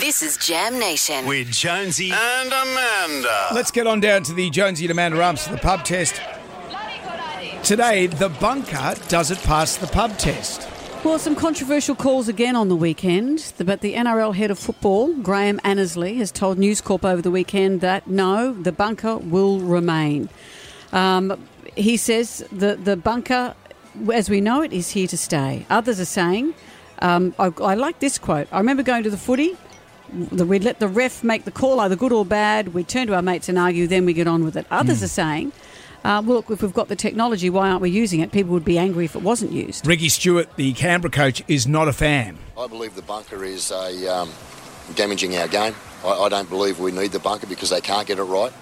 This is Jam Nation. with Jonesy and Amanda. Let's get on down to the Jonesy and Amanda Arms for the pub test. Today, the bunker does it pass the pub test. Well, some controversial calls again on the weekend, but the NRL head of football, Graham Annesley, has told News Corp over the weekend that no, the bunker will remain. Um, he says that the bunker, as we know it, is here to stay. Others are saying, um, I, I like this quote. I remember going to the footy. The- We'd let the ref make the call, either good or bad. We'd turn to our mates and argue, then we get on with it. Others are saying, uh, well, look, if we've got the technology, why aren't we using it? People would be angry if it wasn't used. Ricky Stuart, the Canberra coach, is not a fan. I believe the bunker is a, um, damaging our game. I, I don't believe we need the bunker because they can't get it right.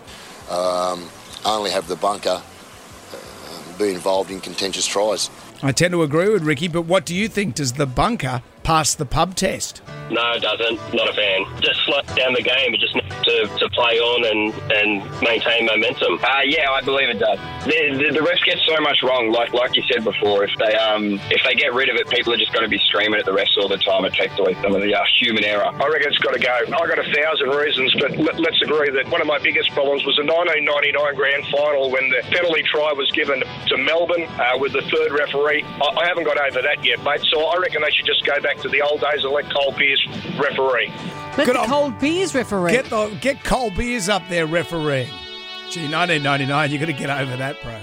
Um, only have the bunker uh, be involved in contentious tries. I tend to agree with Ricky, but what do you think? Does the bunker pass the pub test? No, it doesn't. Not a fan. Just slow down the game. It just to, to play on and, and maintain momentum. Uh, yeah, I believe it does. The, the, the refs get so much wrong. Like like you said before, if they um if they get rid of it, people are just going to be screaming at the refs all the time. It takes away some of the uh, human error. I reckon it's got to go. I've got a thousand reasons, but let, let's agree that one of my biggest problems was the 1999 grand final when the penalty try was given to Melbourne uh, with the third referee. I, I haven't got over that yet, mate. So I reckon they should just go back to the old days and let Cole Pierce referee. Let Good the cold beers referee. Get the get cold beers up there, referee. Gee, 1999, you got to get over that, bro.